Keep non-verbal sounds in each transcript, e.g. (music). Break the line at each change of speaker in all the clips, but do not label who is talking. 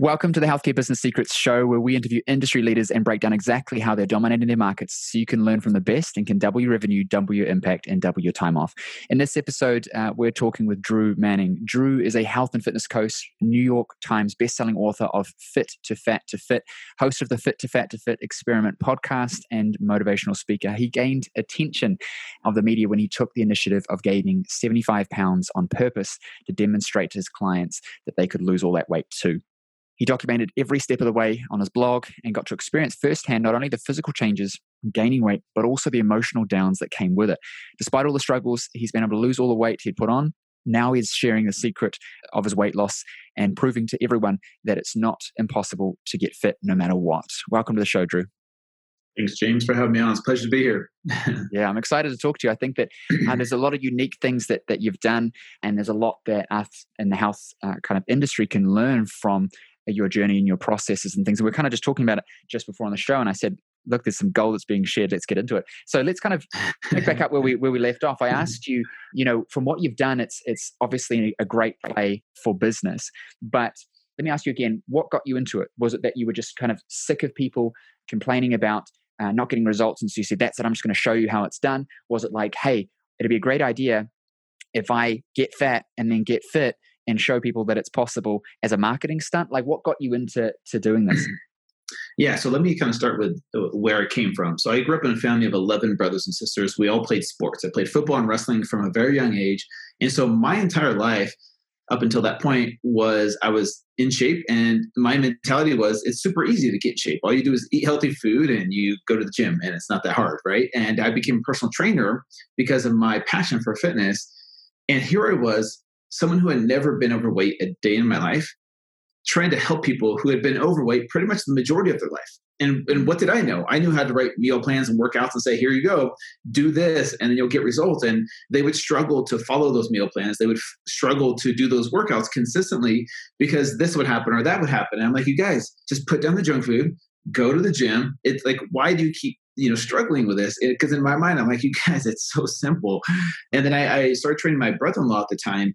Welcome to the Healthcare Business Secrets Show, where we interview industry leaders and break down exactly how they're dominating their markets so you can learn from the best and can double your revenue, double your impact, and double your time off. In this episode, uh, we're talking with Drew Manning. Drew is a health and fitness coach, New York Times bestselling author of Fit to Fat to Fit, host of the Fit to Fat to Fit Experiment podcast, and motivational speaker. He gained attention of the media when he took the initiative of gaining 75 pounds on purpose to demonstrate to his clients that they could lose all that weight too. He documented every step of the way on his blog and got to experience firsthand not only the physical changes, gaining weight, but also the emotional downs that came with it. Despite all the struggles, he's been able to lose all the weight he'd put on. Now he's sharing the secret of his weight loss and proving to everyone that it's not impossible to get fit no matter what. Welcome to the show, Drew.
Thanks, James, for having me on. It's a pleasure to be here. (laughs)
yeah, I'm excited to talk to you. I think that uh, there's a lot of unique things that that you've done, and there's a lot that us in the health uh, kind of industry can learn from your journey and your processes and things. And we are kind of just talking about it just before on the show. And I said, look, there's some gold that's being shared. Let's get into it. So let's kind of pick back up where we where we left off. I (laughs) asked you, you know, from what you've done, it's it's obviously a great play for business. But let me ask you again, what got you into it? Was it that you were just kind of sick of people complaining about uh, not getting results, and so you said, "That's it. I'm just going to show you how it's done." Was it like, "Hey, it'd be a great idea if I get fat and then get fit and show people that it's possible as a marketing stunt? Like, what got you into to doing this? (clears throat)
Yeah, so let me kind of start with uh, where it came from. So I grew up in a family of 11 brothers and sisters. We all played sports. I played football and wrestling from a very young age. And so my entire life up until that point was I was in shape and my mentality was it's super easy to get shape. All you do is eat healthy food and you go to the gym and it's not that hard, right? And I became a personal trainer because of my passion for fitness. And here I was someone who had never been overweight a day in my life, trying to help people who had been overweight pretty much the majority of their life. And, and what did I know? I knew how to write meal plans and workouts and say, here you go, do this, and then you'll get results. And they would struggle to follow those meal plans. They would f- struggle to do those workouts consistently because this would happen or that would happen. And I'm like, you guys, just put down the junk food, go to the gym. It's like, why do you keep you know struggling with this because in my mind i'm like you guys it's so simple and then I, I started training my brother-in-law at the time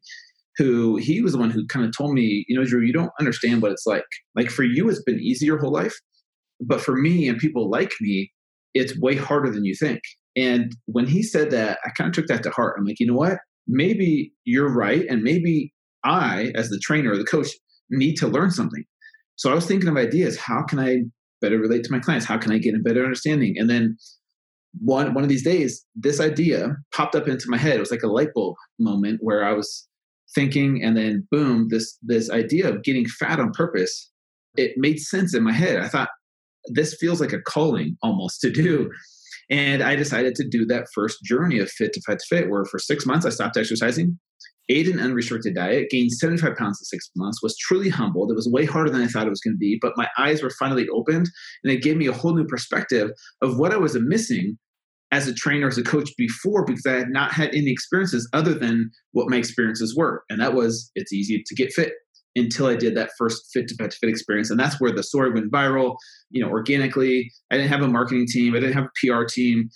who he was the one who kind of told me, you know, Drew, you don't understand what it's like. Like for you, it's been easy your whole life. But for me and people like me, it's way harder than you think. And when he said that, I kind of took that to heart. I'm like, you know what? Maybe you're right. And maybe I, as the trainer or the coach, need to learn something. So I was thinking of ideas. How can I better relate to my clients? How can I get a better understanding? And then one one of these days, this idea popped up into my head. It was like a light bulb moment where I was thinking and then boom this this idea of getting fat on purpose it made sense in my head. I thought this feels like a calling almost to do. And i decided to do that first journey of fit to fat to fit where for six months i stopped exercising ate an unrestricted diet gained 75 pounds in six months was truly humbled. It was way harder than i thought it was going to be but my eyes were finally opened and it gave me a whole new perspective of what i was missing as a trainer, as a coach before because I had not had any experiences other than what my experiences were. And that was it's easy to get fit until I did that first fit to fit to fit experience. And that's where the story went viral, you know, organically. I didn't have a marketing team, I didn't have a PR team,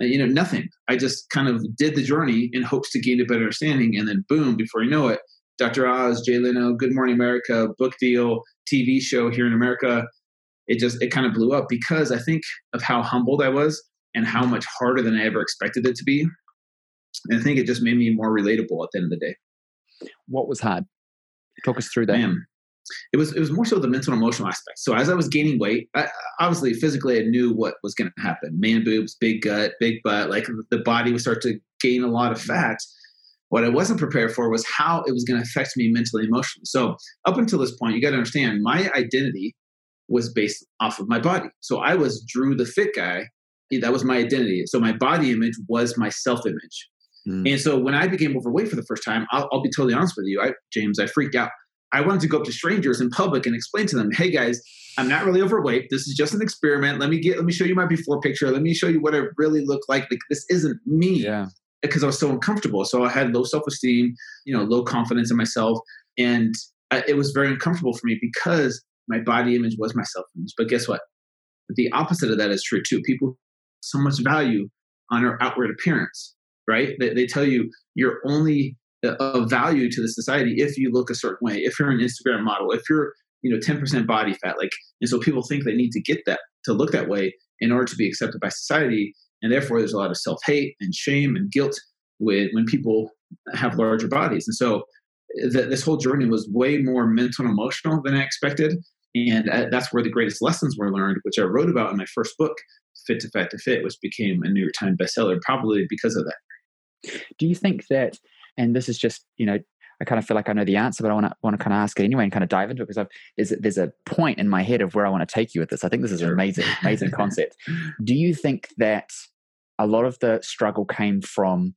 uh, you know, nothing. I just kind of did the journey in hopes to gain a better understanding. And then boom, before you know it, Dr. Oz, Jay Leno, Good Morning America, book deal, TV show here in America. It just it kind of blew up because I think of how humbled I was and how much harder than I ever expected it to be. And I think it just made me more relatable at the end of the day.
What was hard? Talk us through that.
Man, it was it was more so the mental and emotional aspect. So as I was gaining weight, I, obviously physically I knew what was going to happen: man boobs, big gut, big butt. Like the body would start to gain a lot of fat. What I wasn't prepared for was how it was going to affect me mentally emotionally. So up until this point, you got to understand my identity was based off of my body. So I was Drew the fit guy that was my identity. So my body image was my self image. Mm. And so when I became overweight for the first time, I'll, I'll be totally honest with you, I, James, I freaked out. I wanted to go up to strangers in public and explain to them, "Hey guys, I'm not really overweight. This is just an experiment. Let me get, let me show you my before picture. Let me show you what I really look like. Like this isn't me."
Yeah.
Because I was so uncomfortable, so I had low self esteem, you know, low confidence in myself, and I, it was very uncomfortable for me because my body image was my self image. But guess what? The opposite of that is true too. People so much value on our outward appearance, right? They, they tell you you're only of value to the society if you look a certain way, if you're an Instagram model, if you're you know 10% body fat like and so people think they need to get that to look that way in order to be accepted by society and therefore there's a lot of self-hate and shame and guilt with when people have larger bodies and so th- this whole journey was way more mental and emotional than i expected and uh, that's where the greatest lessons were learned which i wrote about in my first book fit to fat to fit which became a new york times bestseller probably because of that
do you think that and this is just you know I kind of feel like I know the answer, but I want to want to kind of ask it anyway and kind of dive into it because I've there's a, there's a point in my head of where I want to take you with this. I think this is an amazing amazing (laughs) concept. Do you think that a lot of the struggle came from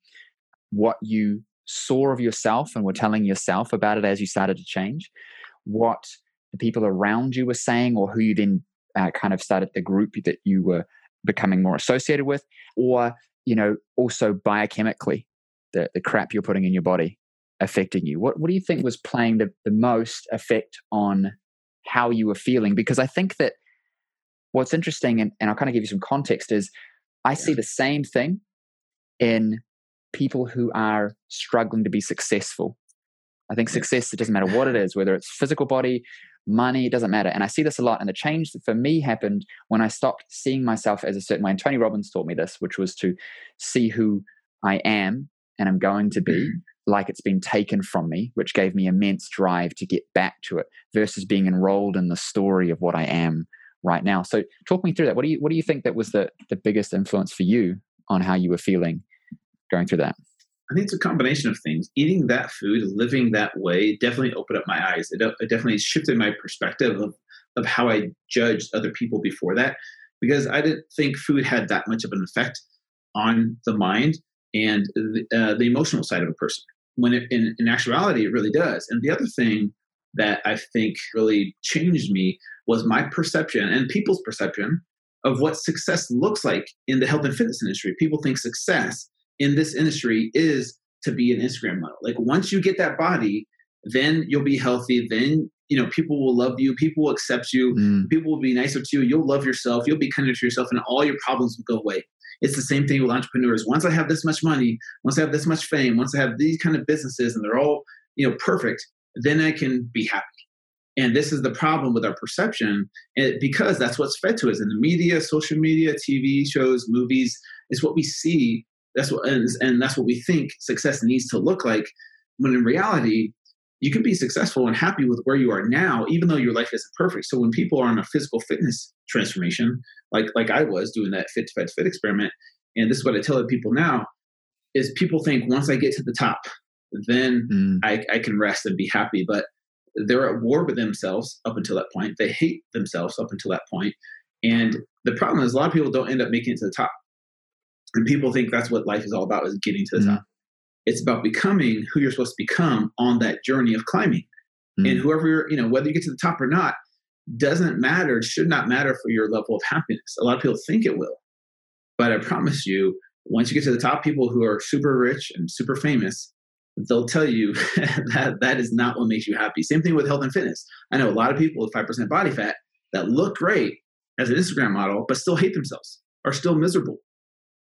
what you saw of yourself and were telling yourself about it as you started to change, what the people around you were saying, or who you then uh, kind of started the group that you were becoming more associated with, or you know also biochemically the, the crap you're putting in your body affecting you? What, what do you think was playing the, the most effect on how you were feeling? Because I think that what's interesting, and, and I'll kind of give you some context, is I see the same thing in people who are struggling to be successful. I think success, it doesn't matter what it is, whether it's physical body, money, it doesn't matter. And I see this a lot. And the change for me happened when I stopped seeing myself as a certain way. And Tony Robbins taught me this, which was to see who I am and I'm going to be mm like it's been taken from me, which gave me immense drive to get back to it versus being enrolled in the story of what I am right now. So talk me through that. What do you what do you think that was the the biggest influence for you on how you were feeling going through that?
I think it's a combination of things. Eating that food, living that way, definitely opened up my eyes. It, it definitely shifted my perspective of of how I judged other people before that, because I didn't think food had that much of an effect on the mind and the, uh, the emotional side of a person when it, in, in actuality it really does and the other thing that i think really changed me was my perception and people's perception of what success looks like in the health and fitness industry people think success in this industry is to be an instagram model like once you get that body then you'll be healthy then you know people will love you people will accept you mm. people will be nicer to you you'll love yourself you'll be kinder to yourself and all your problems will go away it's the same thing with entrepreneurs. Once I have this much money, once I have this much fame, once I have these kind of businesses and they're all, you know, perfect, then I can be happy. And this is the problem with our perception it, because that's what's fed to us in the media, social media, TV shows, movies. Is what we see. That's what and, and that's what we think success needs to look like. When in reality, you can be successful and happy with where you are now, even though your life isn't perfect. So when people are on a physical fitness transformation, like like I was doing that fit to fit fit experiment, and this is what I tell the people now, is people think once I get to the top, then mm. I, I can rest and be happy. But they're at war with themselves up until that point. They hate themselves up until that point. And the problem is a lot of people don't end up making it to the top. And people think that's what life is all about is getting to the mm. top. It's about becoming who you're supposed to become on that journey of climbing. Mm. And whoever you're, you know, whether you get to the top or not, doesn't matter, should not matter for your level of happiness. A lot of people think it will. But I promise you, once you get to the top, people who are super rich and super famous, they'll tell you (laughs) that that is not what makes you happy. Same thing with health and fitness. I know a lot of people with 5% body fat that look great as an Instagram model, but still hate themselves, are still miserable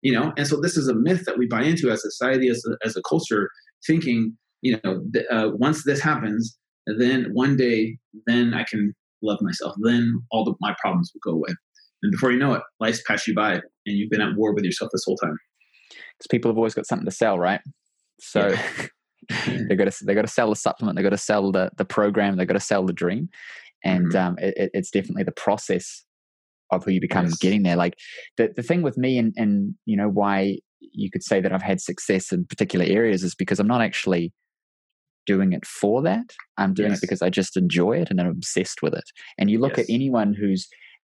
you know? And so this is a myth that we buy into as a society as a, as a culture thinking you know th- uh, once this happens then one day then i can love myself. Then all the, my problems will go away. And before you know it life's passed you by and you've been at war with yourself this whole time.
Because people have always got something to sell right? So yeah. (laughs) they got to they got to sell the supplement they got to sell the the program they got to sell the dream. And mm-hmm. um, it, it's definitely the process of who you become yes. getting there. Like the, the thing with me and, and, you know, why you could say that I've had success in particular areas is because I'm not actually doing it for that. I'm doing yes. it because I just enjoy it and I'm obsessed with it. And you look yes. at anyone who's,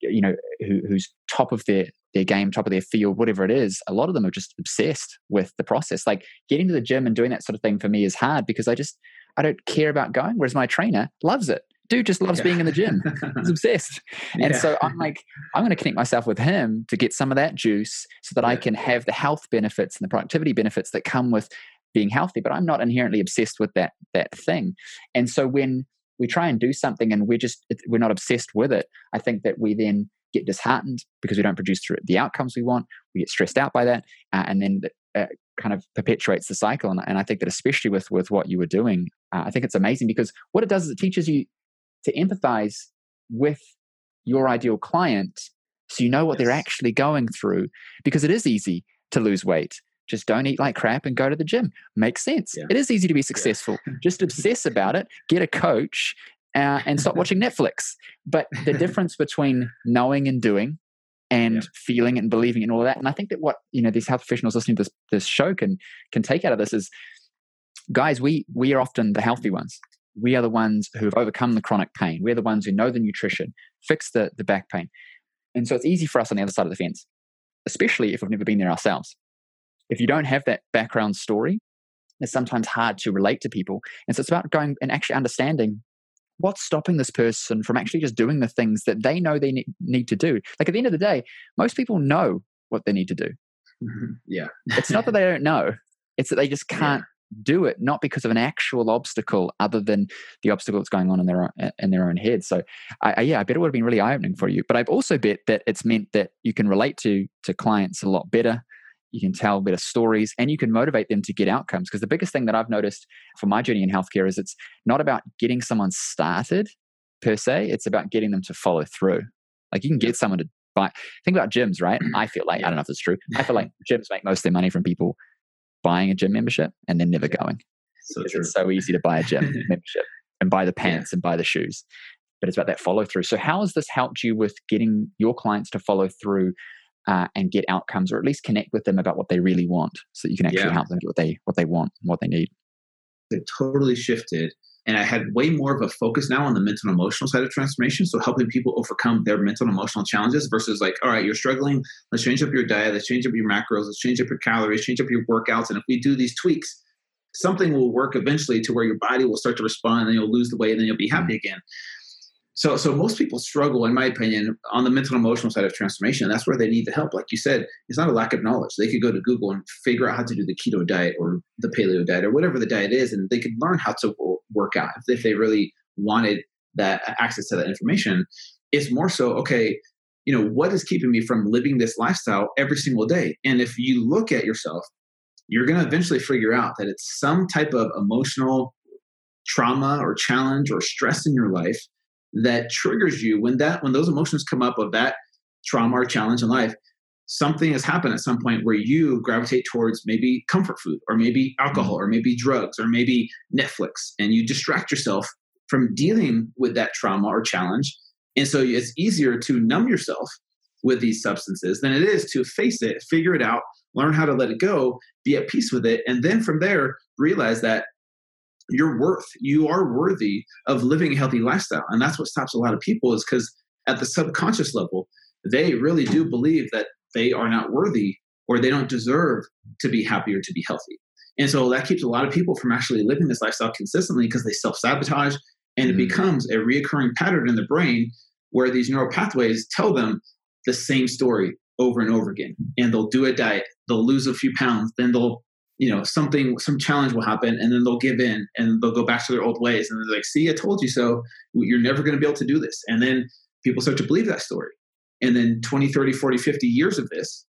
you know, who, who's top of their, their game, top of their field, whatever it is, a lot of them are just obsessed with the process. Like getting to the gym and doing that sort of thing for me is hard because I just, I don't care about going. Whereas my trainer loves it dude just loves yeah. being in the gym. He's (laughs) obsessed. And yeah. so I'm like, I'm going to connect myself with him to get some of that juice so that yeah. I can have the health benefits and the productivity benefits that come with being healthy, but I'm not inherently obsessed with that that thing. And so when we try and do something and we're just we're not obsessed with it, I think that we then get disheartened because we don't produce the outcomes we want. We get stressed out by that, uh, and then uh, kind of perpetuates the cycle. And, and, I think that especially with with what you were doing, uh, I think it's amazing because what it does is it teaches you to empathize with your ideal client so you know what yes. they're actually going through because it is easy to lose weight just don't eat like crap and go to the gym makes sense yeah. it is easy to be successful yeah. just (laughs) obsess about it get a coach uh, and stop watching netflix but the (laughs) difference between knowing and doing and yeah. feeling and believing and all of that and i think that what you know these health professionals listening to this, this show can can take out of this is guys we we are often the healthy ones we are the ones who have overcome the chronic pain we're the ones who know the nutrition fix the the back pain and so it's easy for us on the other side of the fence especially if we've never been there ourselves if you don't have that background story, it's sometimes hard to relate to people. And so it's about going and actually understanding what's stopping this person from actually just doing the things that they know they need to do. Like at the end of the day, most people know what they need to do.
Mm-hmm. Yeah.
it's not that they don't know, it's that they just (laughs) can't. Do it, not because of an actual obstacle other than the obstacle that's going on in their own, in their own head. So, I, I, yeah, I bet it would have been really eye opening for you. But I've also bet that it's meant that you can relate to to clients a lot better you can tell better stories, and you can motivate them to get outcomes. Because the biggest thing that I've noticed for my journey in healthcare is it's not about getting someone started per se, it's about getting them to follow through. Like you can get someone to buy, think about gyms, right? (clears throat) I feel like, I don't know if it's true, I feel (laughs) like gyms make most of their money from people buying a gym membership and then never going. So it's so easy to buy a gym (laughs) membership and buy the pants yeah. and buy the shoes. But it's about that follow through. So, how has this helped you with getting your clients to follow through uh, and get outcomes or at least connect with them about what they really want so that you can actually yeah. help them get what they what they want and what they need
it totally shifted and i had way more of a focus now on the mental and emotional side of transformation. So helping people overcome their mental and emotional challenges versus like all right you're struggling. Let's change up your diet. Let's change up your macros. Let's change up your calories. Change up your workouts. And if we do these tweaks something will work eventually to where your body will start to respond and you'll lose the weight and then you'll be happy mm-hmm. again so, so most people struggle, in my opinion, on the mental and emotional side of transformation. That's where they need the help. Like you said, it's not a lack of knowledge. They could go to Google and figure out how to do the keto diet or the paleo diet or whatever the diet is, and they could learn how to work out if they really wanted that access to that information. It's more so, okay, you know, what is keeping me from living this lifestyle every single day? And if you look at yourself, you're going to eventually figure out that it's some type of emotional trauma or challenge or stress in your life that triggers you when that when those emotions come up of that trauma or challenge in life something has happened at some point where you gravitate towards maybe comfort food or maybe mm-hmm. alcohol or maybe drugs or maybe netflix and you distract yourself from dealing with that trauma or challenge. And so it's easier to numb yourself with these substances than it is to face it figure it out learn how to let it go be at peace with it and then from there realize that your worth. You are worthy of living a healthy lifestyle. And that's what stops a lot of people is because at the subconscious level, they really do believe that they are not worthy or they don't deserve to be happy or to be healthy. And so that keeps a lot of people from actually living this lifestyle consistently because they self sabotage and it mm-hmm. becomes a reoccurring pattern in the brain where these neural pathways tell them the same story over and over again. And they'll do a diet, they'll lose a few pounds, then they'll you know something some challenge will happen and then they'll give in and they'll go back to their old ways and they're like see i told you so. You're never going to be able to do this. And then people start to believe that story. And then 20 30 40 50 years of this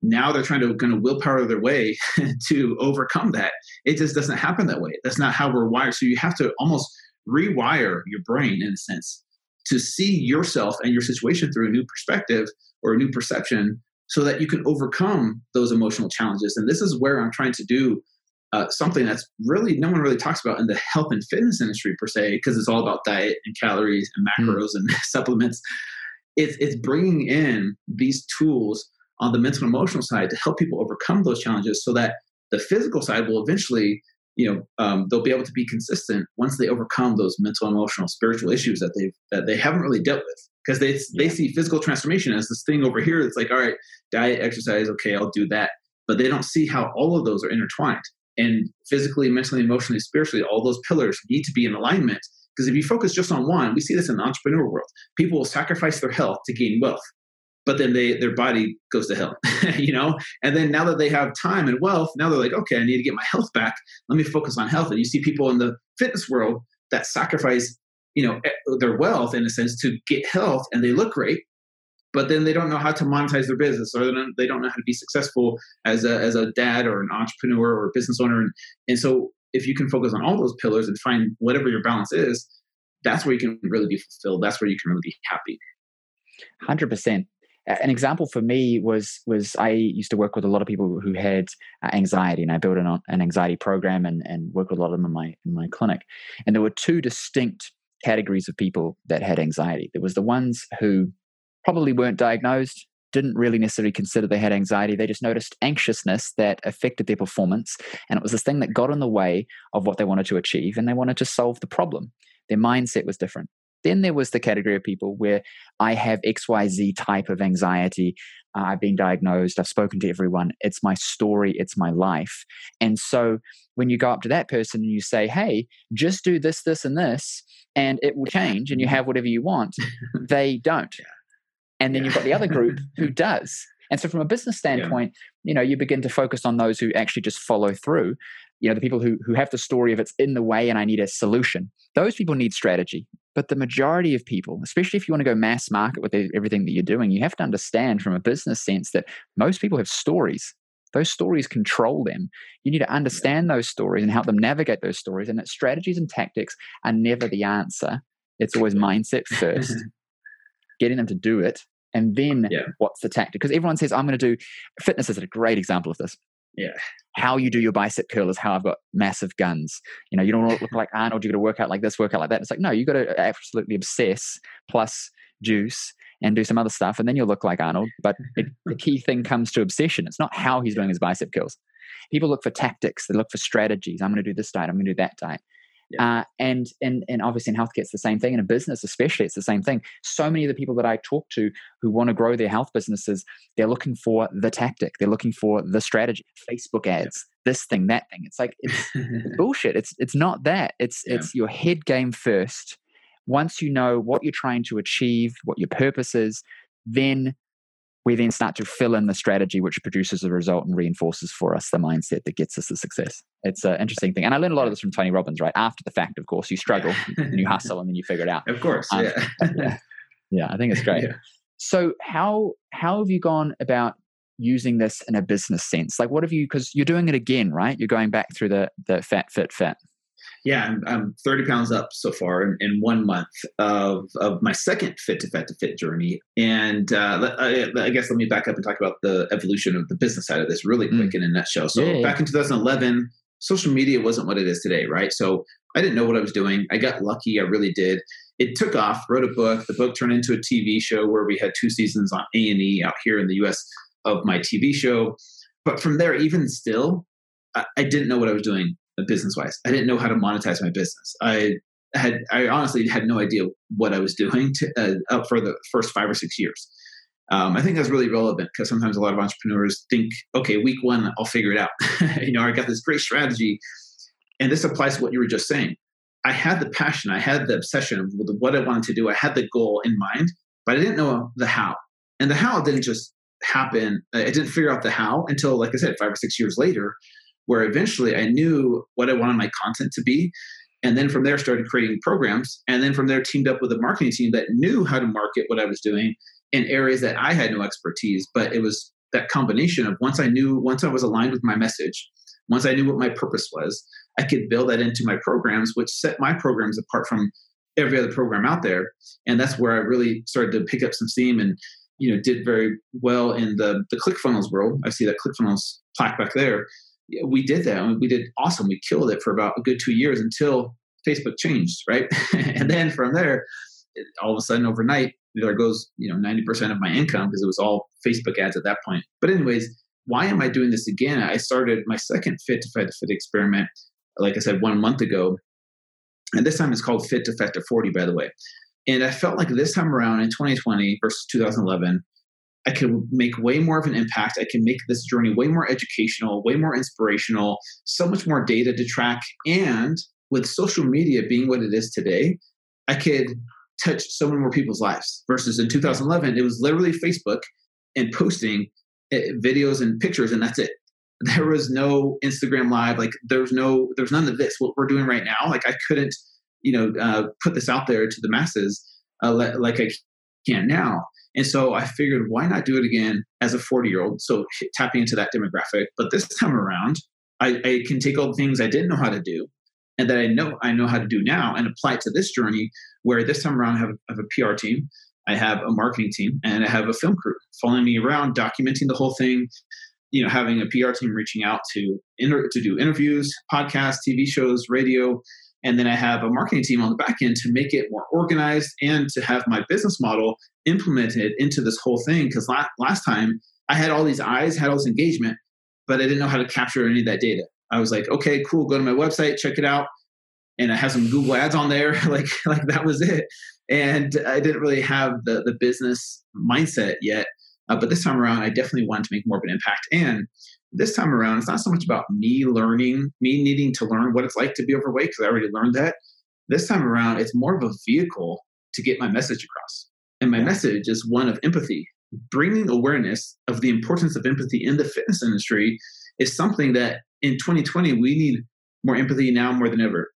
now they're trying to kind of willpower their way (laughs) to overcome that. It just doesn't happen that way. That's not how we're wired. So you have to almost rewire your brain in a sense to see yourself and your situation through a new perspective or a new perception so that you can overcome those emotional challenges. And this is where I'm trying to do uh, something that's really no one really talks about in the health and fitness industry per se, because it's all about diet and calories and hmm. macros mm. and (laughs) supplements. It's, it's bringing in these tools on the mental and emotional side to help people overcome those challenges so that the physical side will eventually you know um, they'll be able to be consistent once they overcome those mental emotional spiritual issues that they've that they haven't really dealt with because they yeah. they see physical transformation as this thing over here that's like all right diet exercise okay i'll do that. But they don't see how all of those are intertwined. And physically mentally emotionally spiritually all those pillars need to be in alignment. Because if you focus just on one we see this in the entrepreneur world. People will sacrifice their health to gain wealth but then they their body goes to hell (laughs) you know? And then now that they have time and wealth now they're like okay i need to get my health back. Let me focus on health. And you see people in the fitness world that sacrifice you know their wealth in a sense to get health and they look great but then they don't know how to monetize their business or they don't, know how to be successful as a, as a dad or an entrepreneur or a business owner and, and so if you can focus on all those pillars and find whatever your balance is that's where you can really be fulfilled. That's where you can really be happy.
Hundred percent. An example for me was was I used to work with a lot of people who had uh, anxiety, and I built an, an anxiety program and, and worked with a lot of them in my in my clinic. And there were two distinct categories of people that had anxiety. There was the ones who probably weren't diagnosed, didn't really necessarily consider they had anxiety. They just noticed anxiousness that affected their performance. And it was this thing that got in the way of what they wanted to achieve. And they wanted to solve the problem. Their mindset was different. Then there was the category of people where I have XYZ type of anxiety. Uh, I've been diagnosed. I've spoken to everyone. It's my story. It's my life. And so when you go up to that person and you say, hey, just do this, this, and this, and it will change and you have whatever you want, (laughs) they don't. And then you've got the other group who does. And so from a business (laughs) standpoint, yeah. you know, you begin to focus on those who actually just follow through. You know, the people who who have the story of it's in the way and I need a solution. Those people need strategy. But the majority of people, especially if you want to go mass market with everything that you're doing, you have to understand from a business sense that most people have stories. Those stories control them. You need to understand those stories and help them navigate those stories. And that strategies and tactics are never the answer. It's always mindset first (laughs) getting them to do it, and then yeah. what's the tactic? Because everyone says, I'm going to do fitness is a great example of this.
Yeah.
How you do your bicep curl is how I've got massive guns. You know, you don't want to look like Arnold, you got to work out like this, work out like that. It's like, no, you got to absolutely obsess plus juice and do some other stuff, and then you'll look like Arnold. But (laughs) it, the key thing comes to obsession. It's not how he's doing his bicep curls. People look for tactics, they look for strategies. I'm going to do this diet, I'm going to do that diet. Yeah. Uh, and and and obviously in healthcare it's the same thing. In a business, especially, it's the same thing. So many of the people that I talk to who want to grow their health businesses, they're looking for the tactic. They're looking for the strategy. Facebook ads, yeah. this thing, that thing. It's like it's, it's (laughs) bullshit. It's it's not that. It's yeah. it's your head game first. Once you know what you're trying to achieve, what your purpose is, then we then start to fill in the strategy which produces a result and reinforces for us the mindset that gets us the success. It's an interesting thing. And I learned a lot of this from Tony Robbins, right? After the fact, of course, you struggle and you hustle and then you figure it out. (laughs)
Of course. Um, yeah. (laughs)
yeah. Yeah. I think it's great. Yeah. So how how have you gone about using this in a business sense? Like what have you because you're doing it again, right? You're going back through the the fat fit fat
yeah, I'm, I'm 30 pounds up so far in, in, one month of, of my second fit to fat to fit journey. And uh, I, I, guess let me back up and talk about the evolution of the business side of this really quick mm. in a nutshell. So yeah, back in 2011, social media wasn't what it is today, right? So I didn't know what I was doing. I got lucky. I really did. It took off. Wrote a book. The book turned into a TV show where we had two seasons on A and E out here in the U.S. of my TV show. But from there, even still, I, I didn't know what I was doing business wise. I didn't know how to monetize my business. I had I honestly had no idea what I was doing to, uh, up for the first five or six years. Um, I think that's really relevant because sometimes a lot of entrepreneurs think, okay, week one, I'll figure it out. (laughs) you know, I got this great strategy. And this applies to what you were just saying. I had the passion, I had the obsession with what I wanted to do, I had the goal in mind, but I didn't know the how. And the how didn't just happen. I didn't figure out the how until, like I said, five or six years later where eventually I knew what I wanted my content to be. And then from there, started creating programs. And then from there, teamed up with a marketing team that knew how to market what I was doing in areas that I had no expertise. But it was that combination of once I knew, once I was aligned with my message, once I knew what my purpose was, I could build that into my programs, which set my programs apart from every other program out there. And that's where I really started to pick up some steam and you know did very well in the the ClickFunnels world. I see that ClickFunnels plaque back there we did that. We did awesome. We killed it for about a good two years until Facebook changed, right? (laughs) and then from there, all of a sudden, overnight, there goes you know ninety percent of my income because it was all Facebook ads at that point. But anyways, why am I doing this again? I started my second Fit to Fat to Fit experiment, like I said, one month ago, and this time it's called Fit to Fat to Forty, by the way. And I felt like this time around in 2020 versus 2011, I can make way more of an impact. I can make this journey way more educational, way more inspirational, so much more data to track. And with social media being what it is today, I could touch so many more people's lives versus in 2011, it was literally Facebook and posting eh, videos and pictures, and that's it. (laughs) There was no Instagram live, like there's no, there's none of this. What we're doing right now, like I couldn't, you know, uh, put this out there to the masses uh, like I can now. And so I figured, why not do it again as a 40 year old? So tapping into that demographic. But this time around, I, I, can take all the things I didn't know how to do and that I know I know how to do now and apply it to this journey where this time around I have, I have a PR team, I have a marketing team, and I have a film crew following me around, documenting the whole thing, you know, having a PR team reaching out to inter- to do interviews, podcasts, TV shows, radio, and then I have a marketing team on the back end to make it more organized and to have my business model implemented into this whole thing. Because la- last time I had all these eyes, had all this engagement, but I didn't know how to capture any of that data. I was like, okay, cool, go to my website, check it out. And I have some Google ads on there. (laughs) like, like that was it. And I didn't really have the, the business mindset yet. Uh, but this time around, I definitely wanted to make more of an impact. And this time around, it's not so much about me learning, me needing to learn what it's like to be overweight, because I already learned that. This time around, it's more of a vehicle to get my message across. And my message is one of empathy. Bringing awareness of the importance of empathy in the fitness industry is something that in 2020 we need more empathy now more than ever.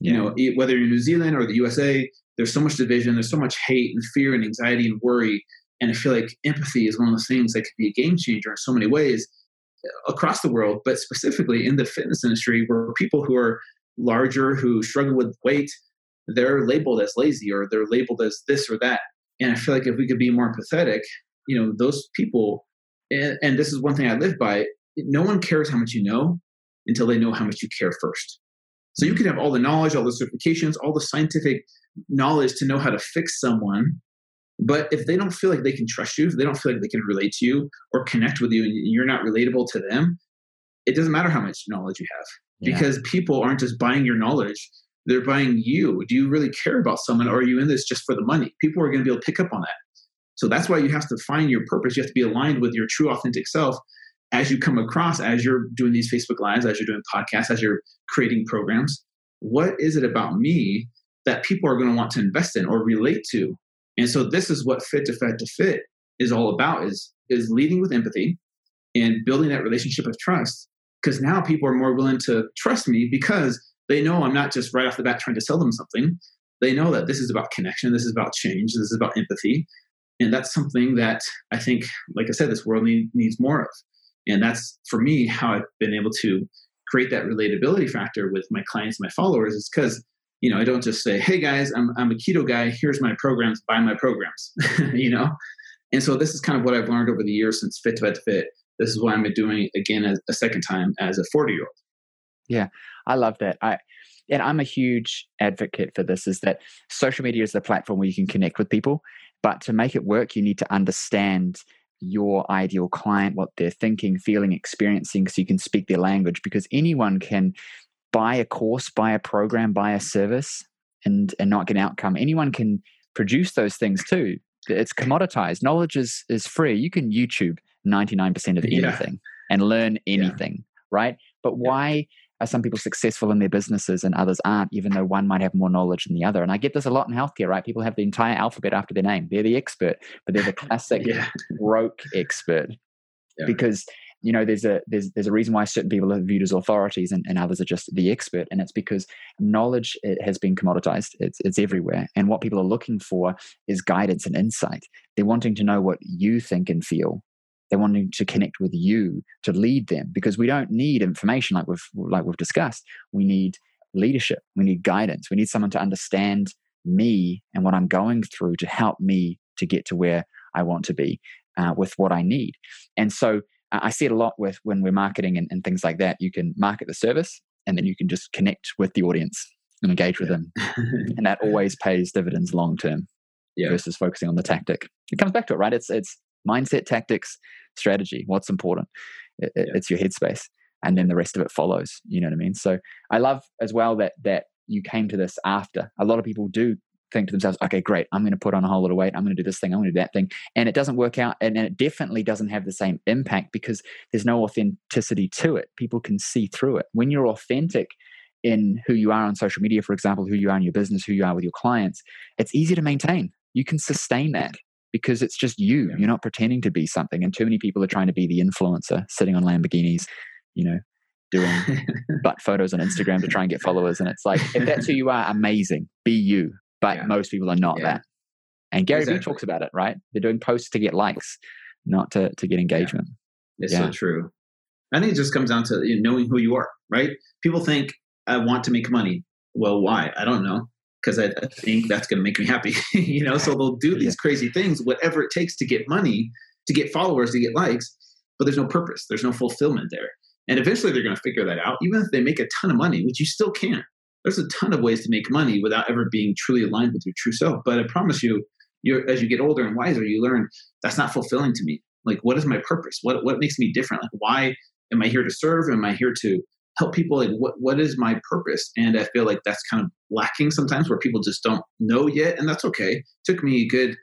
You know, whether you're in New Zealand or the USA, there's so much division, there's so much hate and fear and anxiety and worry. And I feel like empathy is one of those things that could be a game changer in so many ways across the world, but specifically in the fitness industry, where people who are larger, who struggle with weight, they're labeled as lazy or they're labeled as this or that. And I feel like if we could be more empathetic, you know, those people, and, and this is one thing I live by no one cares how much you know until they know how much you care first. So you mm-hmm. can have all the knowledge, all the certifications, all the scientific knowledge to know how to fix someone. But if they don't feel like they can trust you, if they don't feel like they can relate to you or connect with you and you're not relatable to them, it doesn't matter how much knowledge you have yeah. because people aren't just buying your knowledge, they're buying you. Do you really care about someone or are you in this just for the money? People are going to be able to pick up on that. So that's why you have to find your purpose. You have to be aligned with your true, authentic self as you come across, as you're doing these Facebook Lives, as you're doing podcasts, as you're creating programs. What is it about me that people are going to want to invest in or relate to? And so this is what Fit to Fat to Fit is all about: is is leading with empathy and building that relationship of trust. Because now people are more willing to trust me because they know I'm not just right off the bat trying to sell them something. They know that this is about connection, this is about change, this is about empathy. And that's something that I think, like I said, this world need, needs more of. And that's for me how I've been able to create that relatability factor with my clients, my followers, is because you know I don't just say, "Hey guys, I'm I'm a keto guy. Here's my programs. Buy my programs." (laughs) you know, and so this is kind of what I've learned over the years since Fit to Fat to Fit. This is what I'm doing again a, a second time as a 40 year old.
Yeah, I love that. I and I'm a huge advocate for this. Is that social media is the platform where you can connect with people, but to make it work, you need to understand your ideal client, what they're thinking, feeling, experiencing, so you can speak their language. Because anyone can buy a course, buy a program, buy a service, and and not get an outcome. Anyone can produce those things too. It's commoditized. Knowledge is is free. You can YouTube ninety nine percent of anything yeah. and learn anything, yeah. right? But yeah. why? are some people successful in their businesses and others aren't, even though one might have more knowledge than the other. And I get this a lot in healthcare, right? People have the entire alphabet after their name. They're the expert, but they're the (laughs) classic broke expert. Because you know there's a there's there's a reason why certain people are viewed as authorities and, and others are just the expert and it's because knowledge it has been commoditized it's it's everywhere and what people are looking for is guidance and insight they're wanting to know what you think and feel they're wanting to connect with you to lead them because we don't need information like we've like we've discussed. We need leadership. We need guidance. We need someone to understand me and what I'm going through to help me to get to where I want to be uh, with what I need. And so I see it a lot with when we're marketing and, and, things like that. You can market the service and then you can just connect with the audience and engage with them. (laughs) and that always pays dividends long term yeah. versus focusing on the tactic. It comes back to it, right? It's it's mindset, tactics, strategy. What's important? It, yeah. It's your headspace, and then the rest of it follows. You know what I mean? So I love as well that that you came to this after. A lot of people do think to themselves, okay, great, I'm going to put on a whole lot of weight. I'm going to do this thing. I'm going to do that thing. And it doesn't work out. And, and, it definitely doesn't have the same impact because there's no authenticity to it. People can see through it. When you're authentic in who you are on social media, for example, who you are in your business, who you are with your clients, it's easy to maintain. You can sustain that because it's just you. You're not pretending to be something. And too many people are trying to be the influencer, sitting on Lamborghinis, you know, doing (laughs) butt photos on Instagram to try and get followers. And it's like, if that's who you are, amazing. Be you. But yeah. most people are not yeah. that. And Gary exactly. Vee talks about it, right? They're doing posts to get likes, not to, to get engagement.
It's so true. I think it just comes down to you know, knowing who you are, right? People think I want to make money. Well, why? I don't know. Because I, I, think that's going to make me happy. (laughs) you know, so they'll do these crazy things, whatever it takes to get money, to get followers, to get likes, but there's no purpose. There's no fulfillment there. And eventually they're going to figure that out, even if they make a ton of money, which you still can. There's a ton of ways to make money without ever being truly aligned with your true self. But I promise you, you're, as you get older and wiser, you learn that's not fulfilling to me. Like, what is my purpose? What what makes me different? Like, why am I here to serve? Am I here to help people? Like, what what is my purpose? And I feel like that's kind of lacking sometimes, where people just don't know yet, and that's okay. It took me a good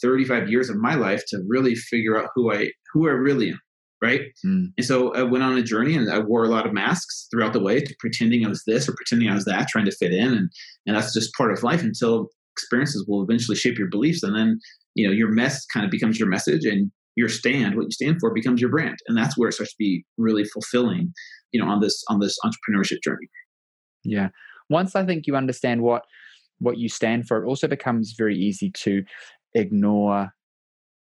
35 years of my life to really figure out who I who I really am right? Mm. And so I went on a journey and I wore a lot of masks throughout the way, pretending I was this or pretending I was that, trying to fit in, and and that's just part of life until experiences will eventually shape your beliefs, and then you know your mess kind of becomes your message, and your stand, what you stand for, becomes your brand, and that's where it starts to be really fulfilling, you know, on this on this entrepreneurship journey.
Yeah, once I think you understand what what you stand for, it also becomes very easy to ignore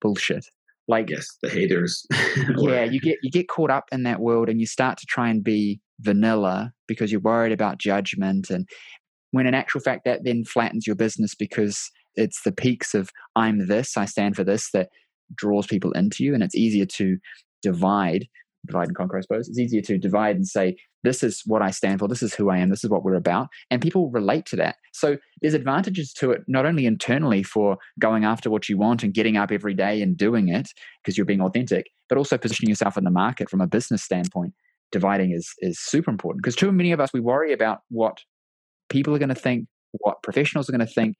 bullshit
like yes the haters. (laughs)
Yeah you get you get caught up in that world and you start to try and be vanilla because you're worried about judgment and when in actual fact that then flattens your business because it's the peaks of i'm this i stand for this that draws people into you and it's easier to divide divide and conquer, I suppose. It's easier to divide and say, this is what I stand for, this is who I am, this is what we're about. And people relate to that. So there's advantages to it, not only internally for going after what you want and getting up every day and doing it because you're being authentic, but also positioning yourself in the market from a business standpoint. Dividing is is super important because too many of us we worry about what people are going to think, what professionals are going to think,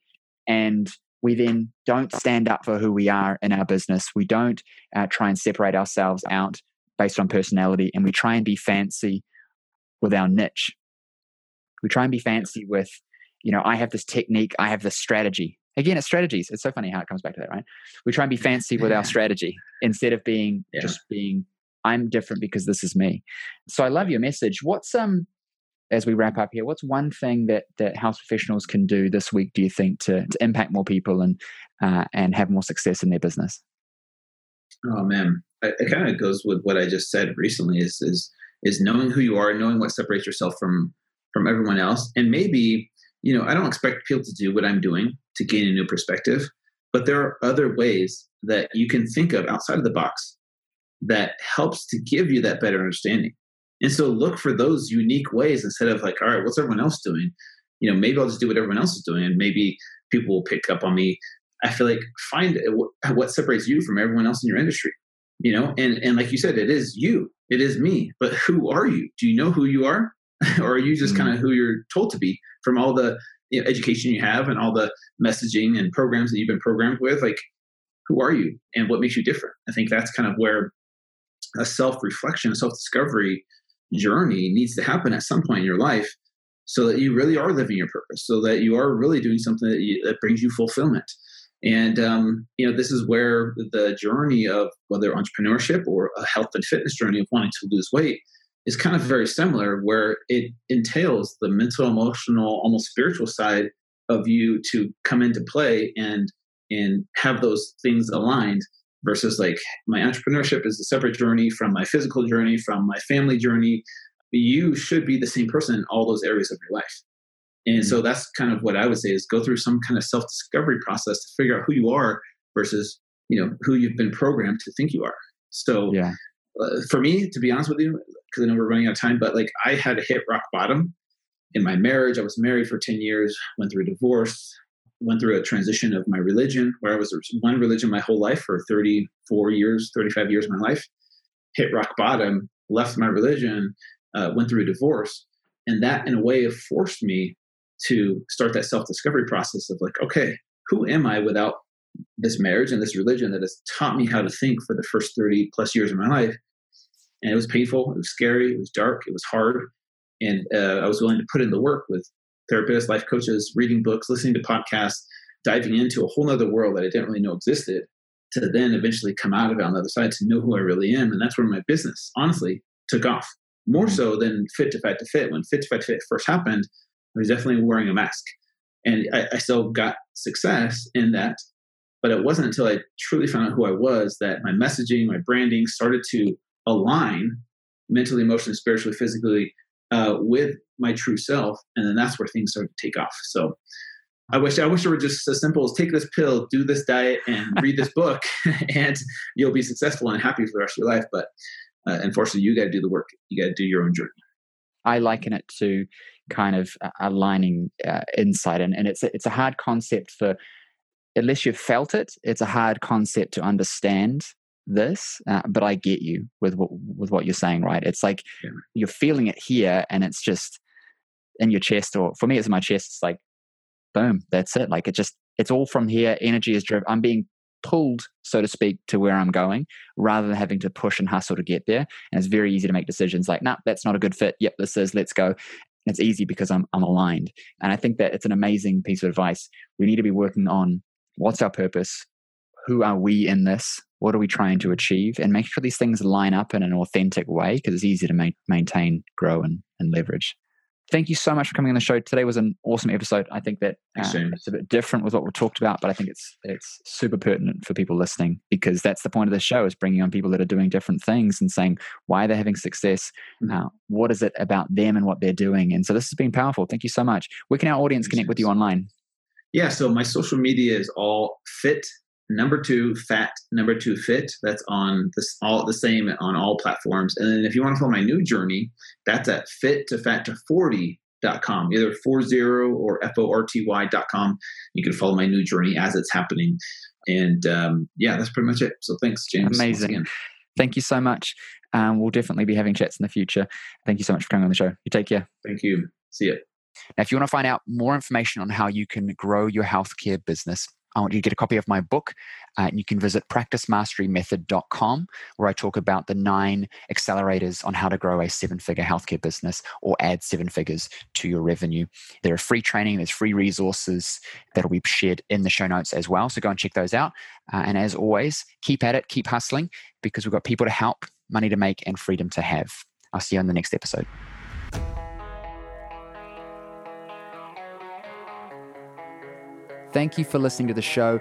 and we then don't stand up for who we are in our business. We don't uh, try and separate ourselves out based on personality and we try and be fancy with our niche. We try and be fancy with, you know, I have this technique, I have this strategy. Again, it's strategies. It's so funny how it comes back to that, right? We try and be fancy with our strategy instead of being yeah. just being, I'm different because this is me. So I love your message. What's um as we wrap up here, what's one thing that that house professionals can do this week? Do you think to, to impact more people and uh, and have more success in their business?
Oh man, it kind of goes with what I just said recently is is is knowing who you are, knowing what separates yourself from from everyone else, and maybe you know I don't expect people to do what I'm doing to gain a new perspective, but there are other ways that you can think of outside of the box that helps to give you that better understanding. And so look for those unique ways instead of like, all right, what's everyone else doing? You know, maybe I'll just do what everyone else is doing, and maybe people will pick up on me. I feel like find what separates you from everyone else in your industry you know? And and like you said it is you it is me but who are you? Do you know who you are? (laughs) Or are you just mm-hmm. kind of who you're told to be from all the you know, education you have and all the messaging and programs that you've been programmed with? Like who are you and what makes you different? I think that's kind of where a self-reflection a self-discovery journey needs to happen at some point in your life so that you really are living your purpose so that you are really doing something that, you, that brings you fulfillment and um, you know, this is where the journey of whether entrepreneurship or a health and fitness journey of wanting to lose weight is kind of very similar, where it entails the mental, emotional, almost spiritual side of you to come into play and and have those things aligned versus like my entrepreneurship is a separate journey from my physical journey from my family journey. You should be the same person in all those areas of your life and so mm-hmm. that's kind of what I would say is go through some kind of self discovery process to figure out who you are versus you know who you've been programmed to think you are. So yeah. Uh, for me, to be honest with you, because I know we're running out of time, but like I had hit rock bottom in my marriage. I was married for ten years, went through a divorce, went through a transition of my religion, where I was one religion my whole life for thirty four years, thirty five years of my life. Hit rock bottom, left my religion, uh, went through a divorce, and that in a way forced me to start that self discovery process of like, okay, who am I without this marriage and this religion that has taught me how to think for the first 30 plus years of my life? And it was painful, it was scary, it was dark, it was hard. And uh, I was willing to put in the work with therapists, life coaches, reading books, listening to podcasts, diving into a whole other world that I didn't really know existed to then eventually come out of it on the other side to know who I really am. And that's where my business, honestly, took off more so than Fit to Fat to Fit. When Fit to Fat to Fit first happened, I was definitely wearing a mask. And I, I still got success in that. But it wasn't until I truly found out who I was that my messaging, my branding started to align mentally, emotionally, spiritually, physically uh, with my true self, and then that's where things started to take off. So I wish I wish it were just as simple as take this pill, do this diet, and (laughs) read this book, (laughs) and you'll be successful and happy for the rest of your life. But uh, unfortunately, you got to do the work. You got to do your own journey.
I liken it to kind of aligning uh, insight, and, and it's a, it's a hard concept for unless you've felt it. It's a hard concept to understand this, uh, but I get you with what with what you're saying. Right? It's like yeah. you're feeling it here, and it's just in your chest, or for me, it's in my chest. It's like boom, that's it. Like it just it's all from here. Energy is driven. I'm being pulled, so to speak, to where I'm going rather than having to push and hustle to get there. And it's very easy to make decisions like, nah, that's not a good fit. Yep, this is, let's go. And it's easy because I'm, I'm aligned. And I think that it's an amazing piece of advice. We need to be working on what's our purpose? Who are we in this? What are we trying to achieve? And make sure these things line up in an authentic way because it's easy to ma- maintain, grow, and, and leverage thank you so much for coming on the show. Today was an awesome episode. I think that uh, it's a bit different with what we talked about, but I think it's it's super pertinent for people listening because that's the point of the show is bringing on people that are doing different things and saying why they're having success, mm-hmm. uh, what is it about them and what they're doing. And so this has been powerful. Thank you so much. Where can our audience connect with you online?
Yeah, so my social media is all fit number two fat. Number two fit. That's on this all the same on all platforms. And then if you want to follow my new journey that's at fit to fat to 40.com either 40 or f-o-r-t-y.com you can follow my new journey as it's happening. And um, yeah that's pretty much it. So thanks james
amazing. thank you so much. Um, we'll definitely be having chats in the future. Thank you so much for coming on the show. You take care.
Thank you. See you
now, if you want to find out more information on how you can grow your healthcare business, I want you to get a copy of my book. Uh, you can visit practicemasterymethod.com, where I talk about the nine accelerators on how to grow a seven figure healthcare business or add seven figures to your revenue. There are free training, there's free resources that'll be shared in the show notes as well. So go and check those out. Uh, and as always, keep at it, keep hustling, because we've got people to help, money to make, and freedom to have. I'll see you on the next episode. Thank you for listening to the show.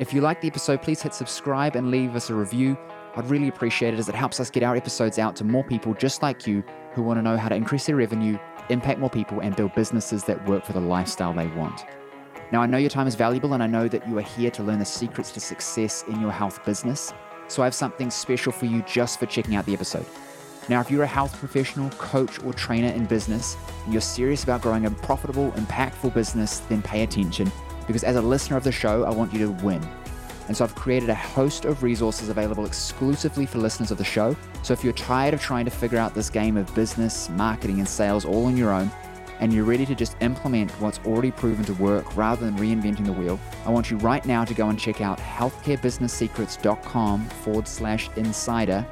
If you like the episode, please hit subscribe and leave us a review. I'd really appreciate it as it helps us get our episodes out to more people just like you who want to know how to increase their revenue, impact more people, and build businesses that work for the lifestyle they want. Now, I know your time is valuable and I know that you are here to learn the secrets to success in your health business. So I have something special for you just for checking out the episode. Now, if you're a health professional, coach, or trainer in business, and you're serious about growing a profitable, impactful business, then pay attention because as a listener of the show, I want you to win. And so I've created a host of resources available exclusively for listeners of the show. So if you're tired of trying to figure out this game of business, marketing, and sales all on your own, and you're ready to just implement what's already proven to work rather than reinventing the wheel, I want you right now to go and check out healthcarebusinesssecrets.com forward slash insider.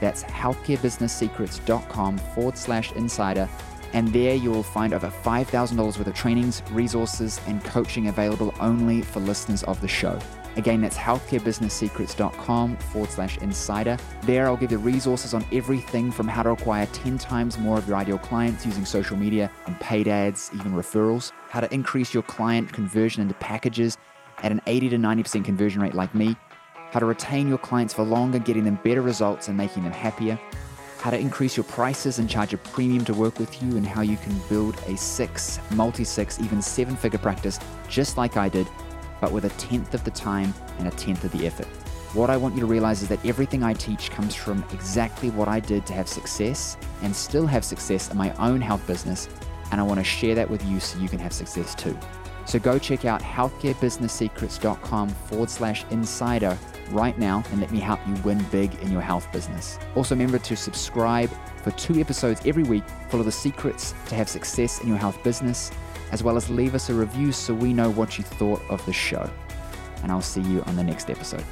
That's healthcarebusinesssecrets.com forward slash insider and there you will find over $5,000 worth of trainings, resources, and coaching available only for listeners of the show. Again, that's healthcarebusinesssecrets.com forward slash insider. There, I'll give you resources on everything from how to acquire 10 times more of your ideal clients using social media and paid ads, even referrals, how to increase your client conversion into packages at an 80 to 90% conversion rate like me, how to retain your clients for longer, getting them better results and making them happier how to increase your prices and charge a premium to work with you, and how you can build a six, multi six, even seven figure practice just like I did, but with a tenth of the time and a tenth of the effort. What I want you to realize is that everything I teach comes from exactly what I did to have success and still have success in my own health business, and I want to share that with you so you can have success too. So go check out healthcarebusinesssecrets.com forward slash insider right now and let me help you win big in your health business. Also, remember to subscribe for two episodes every week full of the secrets to have success in your health business, as well as leave us a review so we know what you thought of the show. And I'll see you on the next episode.